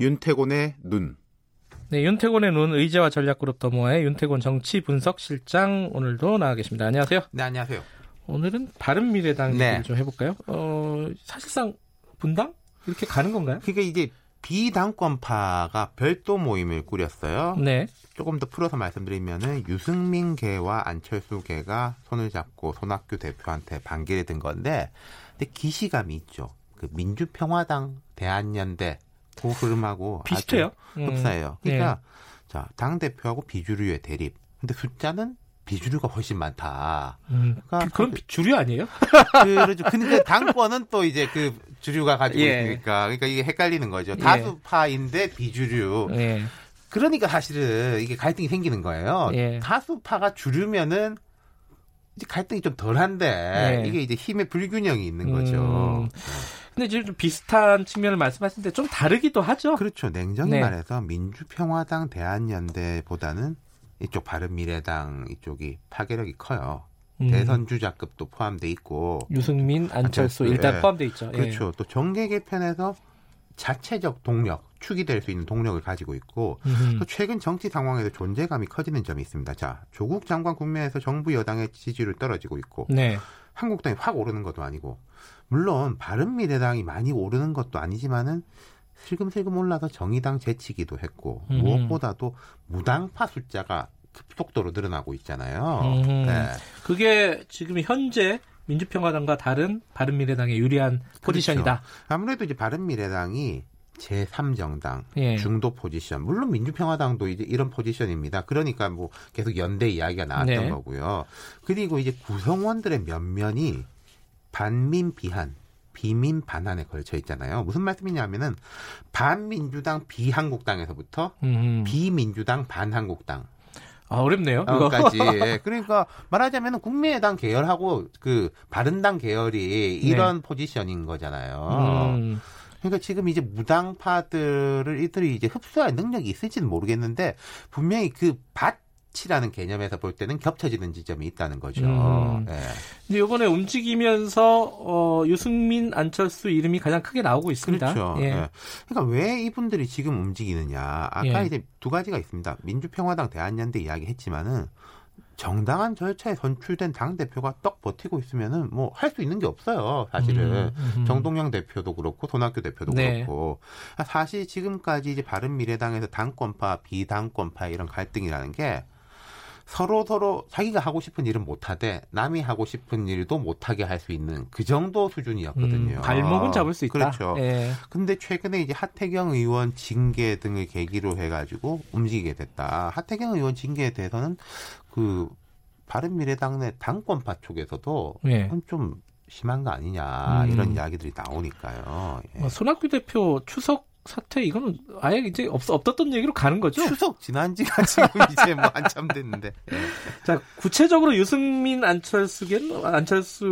윤태곤의 눈. 네, 윤태곤의 눈 의제와 전략그룹 더모아의 윤태곤 정치 분석 실장 오늘도 나와 계십니다. 안녕하세요. 네, 안녕하세요. 오늘은 바른 미래당 네. 얘기를 좀 해볼까요? 어, 사실상 분당 이렇게 가는 건가요? 그러니까 이제 비당권파가 별도 모임을 꾸렸어요. 네. 조금 더 풀어서 말씀드리면은 유승민계와 안철수계가 손을 잡고 손학규 대표한테 반기를 든 건데, 근데 기시감이 있죠. 그 민주평화당, 대한연대 그 흐름하고 비슷해요. 흡사해요. 음. 그러니까 네. 자 당 대표하고 비주류의 대립. 근데 숫자는 비주류가 훨씬 많다. 음, 그러니까 그럼 주류 아니에요? 그렇죠. 근데 당권은 또 이제 그 주류가 가지고 예. 있으니까 그러니까 이게 헷갈리는 거죠. 예. 다수파인데 비주류. 예. 그러니까 사실은 이게 갈등이 생기는 거예요. 예. 다수파가 주류면은 이제 갈등이 좀 덜한데 예. 이게 이제 힘의 불균형이 있는 거죠. 음. 근데 지금 좀 비슷한 측면을 말씀하시는데 좀 다르기도 하죠. 그렇죠. 냉정히 네. 말해서 민주평화당 대한연대보다는 이쪽 바른미래당 이쪽이 파괴력이 커요. 음. 대선 주자급도 포함돼 있고 유승민, 안철수, 안철수 일단 예. 포함돼 있죠. 예. 그렇죠. 또 정계 개편에서 자체적 동력, 축이 될 수 있는 동력을 가지고 있고 음흠. 또 최근 정치 상황에서 존재감이 커지는 점이 있습니다. 자, 조국 장관 국면에서 정부 여당의 지지율 떨어지고 있고 네. 한국당이 확 오르는 것도 아니고 물론 바른미래당이 많이 오르는 것도 아니지만은 슬금슬금 올라서 정의당 제치기도 했고 음. 무엇보다도 무당파 숫자가 급속도로 늘어나고 있잖아요. 음. 네. 그게 지금 현재 민주평화당과 다른 바른미래당의 유리한 그렇죠. 포지션이다. 그렇죠. 아무래도 이제 바른미래당이 제3정당 예. 중도 포지션 물론 민주평화당도 이제 이런 포지션입니다. 그러니까 뭐 계속 연대 이야기가 나왔던 네. 거고요. 그리고 이제 구성원들의 면면이 반민 비한 비민 반환에 걸쳐 있잖아요. 무슨 말씀이냐면은 반민주당 비한국당에서부터 음. 비민주당 반한국당 아, 어렵네요. 까지 예. 그러니까 말하자면 국민의당 계열하고 그 바른당 계열이 이런 네. 포지션인 거잖아요. 음. 그러니까 지금 이제 무당파들을 이들이 이제 흡수할 능력이 있을지는 모르겠는데 분명히 그밭 가치라는 개념에서 볼 때는 겹쳐지는 지점이 있다는 거죠. 음. 네. 근데 이번에 움직이면서 어, 유승민, 안철수 이름이 가장 크게 나오고 있습니다. 그렇죠. 예. 네. 그러니까 왜 이분들이 지금 움직이느냐? 아까 예. 이제 두 가지가 있습니다. 민주평화당 대한연대 이야기했지만은 정당한 절차에 선출된 당 대표가 떡 버티고 있으면은 뭐 할 수 있는 게 없어요. 사실은 음, 음, 음. 정동영 대표도 그렇고 손학규 대표도 네. 그렇고 사실 지금까지 이제 바른 미래당에서 당권파 비당권파 이런 갈등이라는 게 서로 서로 자기가 하고 싶은 일은 못하되 남이 하고 싶은 일도 못하게 할 수 있는 그 정도 수준이었거든요. 음, 발목은 잡을 수 있다. 그렇죠. 예. 근데 최근에 이제 하태경 의원 징계 등을 계기로 해가지고 움직이게 됐다. 하태경 의원 징계에 대해서는 그 바른미래당 내 당권파 쪽에서도 예. 좀 심한 거 아니냐 이런 음. 이야기들이 나오니까요. 예. 뭐 손학규 대표 추석 사태 이거는 아예 이제 없 없었던 얘기로 가는 거죠. 추석 지난 지가 지금 이제 뭐 한참 됐는데. 네. 자 구체적으로 유승민 안철수는 안철수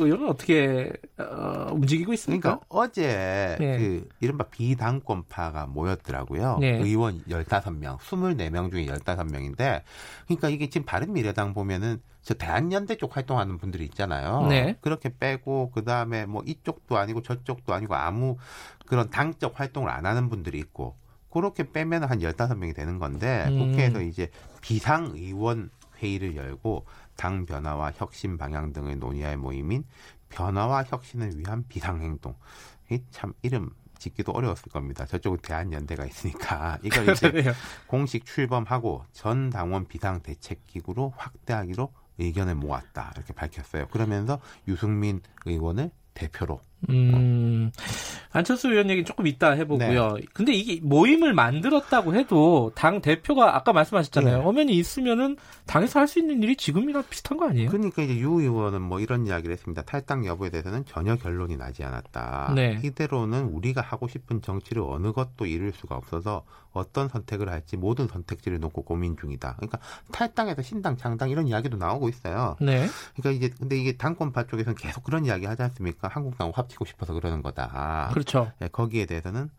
의원은 어떻게 어, 움직이고 있습니까? 그러니까 어제 네. 그 이른바 비당권파가 모였더라고요. 네. 의원 15명, 24명 중에 15명인데 그러니까 이게 지금 바른 미래당 보면은 저 대한연대 쪽 활동하는 분들이 있잖아요. 네. 그렇게 빼고 그 다음에 뭐 이쪽도 아니고 저쪽도 아니고 아무 그런 당적 활동을 안 하는 분들이 있고 그렇게 빼면 한 열다섯 명이 되는 건데 음. 국회에서 이제 비상의원 회의를 열고 당 변화와 혁신 방향 등을 논의할 모임인 변화와 혁신을 위한 비상행동. 이참 이름 짓기도 어려웠을 겁니다. 저쪽은 대한연대가 있으니까 이걸 이제 공식 출범하고 전 당원 비상 대책 기구로 확대하기로 의견을 모았다 이렇게 밝혔어요. 그러면서 유승민 의원을 대표로. 음, 안철수 의원 얘기 조금 이따 해보고요. 네. 근데 이게 모임을 만들었다고 해도 당 대표가 아까 말씀하셨잖아요. 네. 엄연히 있으면은 당에서 할 수 있는 일이 지금이랑 비슷한 거 아니에요? 그러니까 이제 유 의원은 뭐 이런 이야기를 했습니다. 탈당 여부에 대해서는 전혀 결론이 나지 않았다. 네. 이대로는 우리가 하고 싶은 정치를 어느 것도 이룰 수가 없어서 어떤 선택을 할지 모든 선택지를 놓고 고민 중이다. 그러니까 탈당에서 신당 창당 이런 이야기도 나오고 있어요. 네. 그러니까 이제 근데 이게 당권파 쪽에서는 계속 그런 이야기 하지 않습니까? 한국당 합치고 싶어서 그러는 거다. 그렇죠. 네, 거기에 대해서는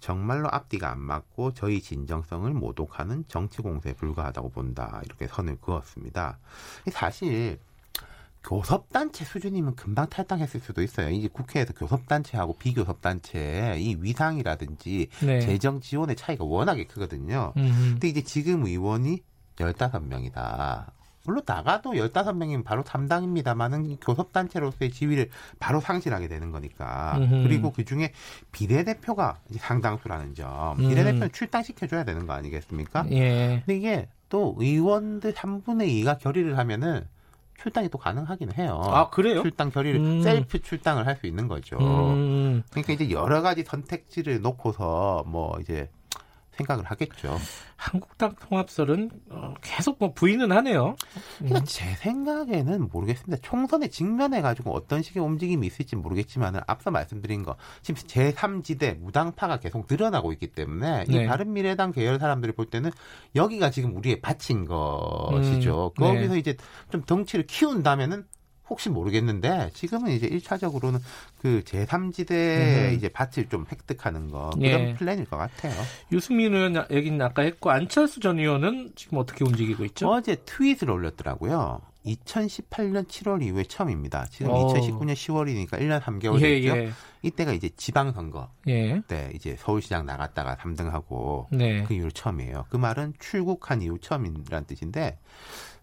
정말로 앞뒤가 안 맞고 저희 진정성을 모독하는 정치 공세에 불과하다고 본다. 이렇게 선을 그었습니다. 사실 교섭단체 수준이면 금방 탈당했을 수도 있어요. 이제 국회에서 교섭단체하고 비교섭단체 이 위상이라든지 네. 재정 지원의 차이가 워낙에 크거든요. 음흠. 근데 이제 지금 의원이 15명이다. 물론 나가도 15명이면 바로 3당입니다만은 교섭단체로서의 지위를 바로 상실하게 되는 거니까. 음흠. 그리고 그 중에 비례대표가 상당수라는 점. 음. 비례대표는 출당시켜줘야 되는 거 아니겠습니까? 예. 근데 이게 또 의원들 3분의 2가 결의를 하면은 출당이 또 가능하긴 해요. 아 그래요? 출당 결의를 음. 셀프 출당을 할 수 있는 거죠. 음. 그러니까 이제 여러 가지 선택지를 놓고서 뭐 이제 생각을 하겠죠. 한국당 통합설은 어, 계속 뭐 부인은 하네요. 그러니까 음. 제 생각에는 모르겠습니다. 총선에 직면해 가지고 어떤 식의 움직임이 있을지 모르겠지만 앞서 말씀드린 거 지금 제3지대 무당파가 계속 늘어나고 있기 때문에 네. 이 바른미래당 계열 사람들이 볼 때는 여기가 지금 우리의 바친 것이죠. 음. 거기서 네. 이제 좀 덩치를 키운다면은 혹시 모르겠는데 지금은 이제 1차적으로는 그 제3지대 음. 이제 밭을 좀 획득하는 거 그런 예. 플랜일 것 같아요. 유승민 의원 얘기는 아까 했고 안철수 전 의원은 지금 어떻게 움직이고 있죠? 어제 트윗을 올렸더라고요. 2018년 7월 이후에 처음입니다. 지금 오. 2019년 10월이니까 1년 3개월 예, 됐죠. 예. 이때가 이제 지방선거 예. 때 이제 서울시장 나갔다가 3등하고 네. 그 이후로 처음이에요. 그 말은 출국한 이후 처음이라는 뜻인데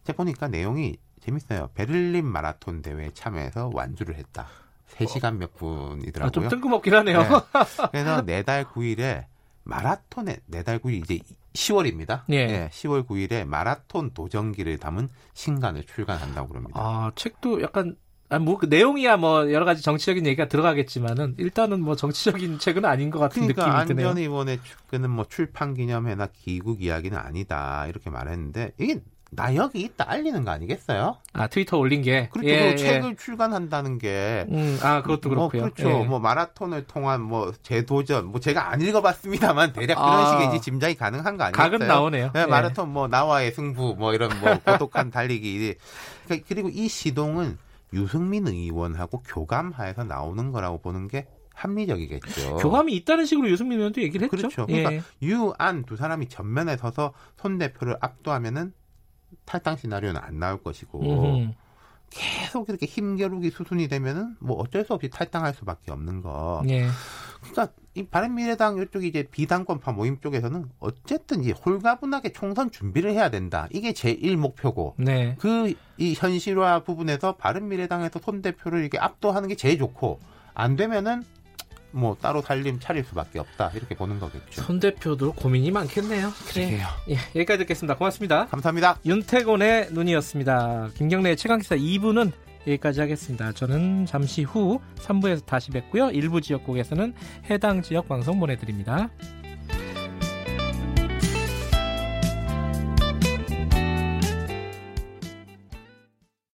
제가 보니까 내용이 재밌어요. 베를린 마라톤 대회에 참여해서 완주를 했다. 3시간 몇 분이더라고요. 아, 좀 뜬금없긴 하네요. 네. 그래서 내달 9일에 마라톤에 내달 9일 이제 10월입니다. 예. 네, 10월 9일에 마라톤 도전기를 담은 신간을 출간한다고 그럽니다. 아, 책도 약간 아, 뭐, 그 내용이야 뭐, 여러 가지 정치적인 얘기가 들어가겠지만은, 일단은 뭐, 정치적인 책은 아닌 것 같은 그러니까 느낌이 드네요. 안전 의원의 축구는 뭐, 출판 기념회나 기국 이야기는 아니다. 이렇게 말했는데, 이게 나 여기 있다 알리는 거 아니겠어요? 아 트위터 올린 게 그렇죠. 예, 책을 예. 출간한다는 게, 음, 아 그것도 뭐 그렇고요. 뭐, 그렇죠. 예. 뭐 마라톤을 통한 뭐 재도전, 뭐 제가 안 읽어봤습니다만 대략 그런 아, 식의 이제 짐작이 가능한 거 아니겠어요? 각은 나오네요. 네, 마라톤 뭐 나와의 승부, 뭐 이런 뭐 고독한 달리기. 그러니까 그리고 이 시동은 유승민 의원하고 교감하에서 나오는 거라고 보는 게 합리적이겠죠. 교감이 있다는 식으로 유승민 의원도 얘기를 했죠. 그렇죠. 그러니까 예. 유안 두 사람이 전면에 서서 손 대표를 압도하면은 탈당 시나리오는 안 나올 것이고 음흠. 계속 이렇게 힘겨루기 수순이 되면은 뭐 어쩔 수 없이 탈당할 수밖에 없는 거. 예. 그러니까 이 바른미래당 이쪽이 이제 비당권파 모임 쪽에서는 어쨌든 이제 홀가분하게 총선 준비를 해야 된다. 이게 제1 목표고. 네. 그이 현실화 부분에서 바른미래당에서 손 대표를 이렇게 압도하는 게 제일 좋고 안 되면은 뭐 따로 살림 차릴 수밖에 없다 이렇게 보는 거겠죠. 손 대표도 고민이 많겠네요. 그래요. 예, 여기까지 듣겠습니다. 고맙습니다. 감사합니다. 윤태곤의 눈이었습니다. 김경래의 최강기사 2부는 여기까지 하겠습니다. 저는 잠시 후 3부에서 다시 뵙고요. 일부 지역국에서는 해당 지역 방송 보내드립니다.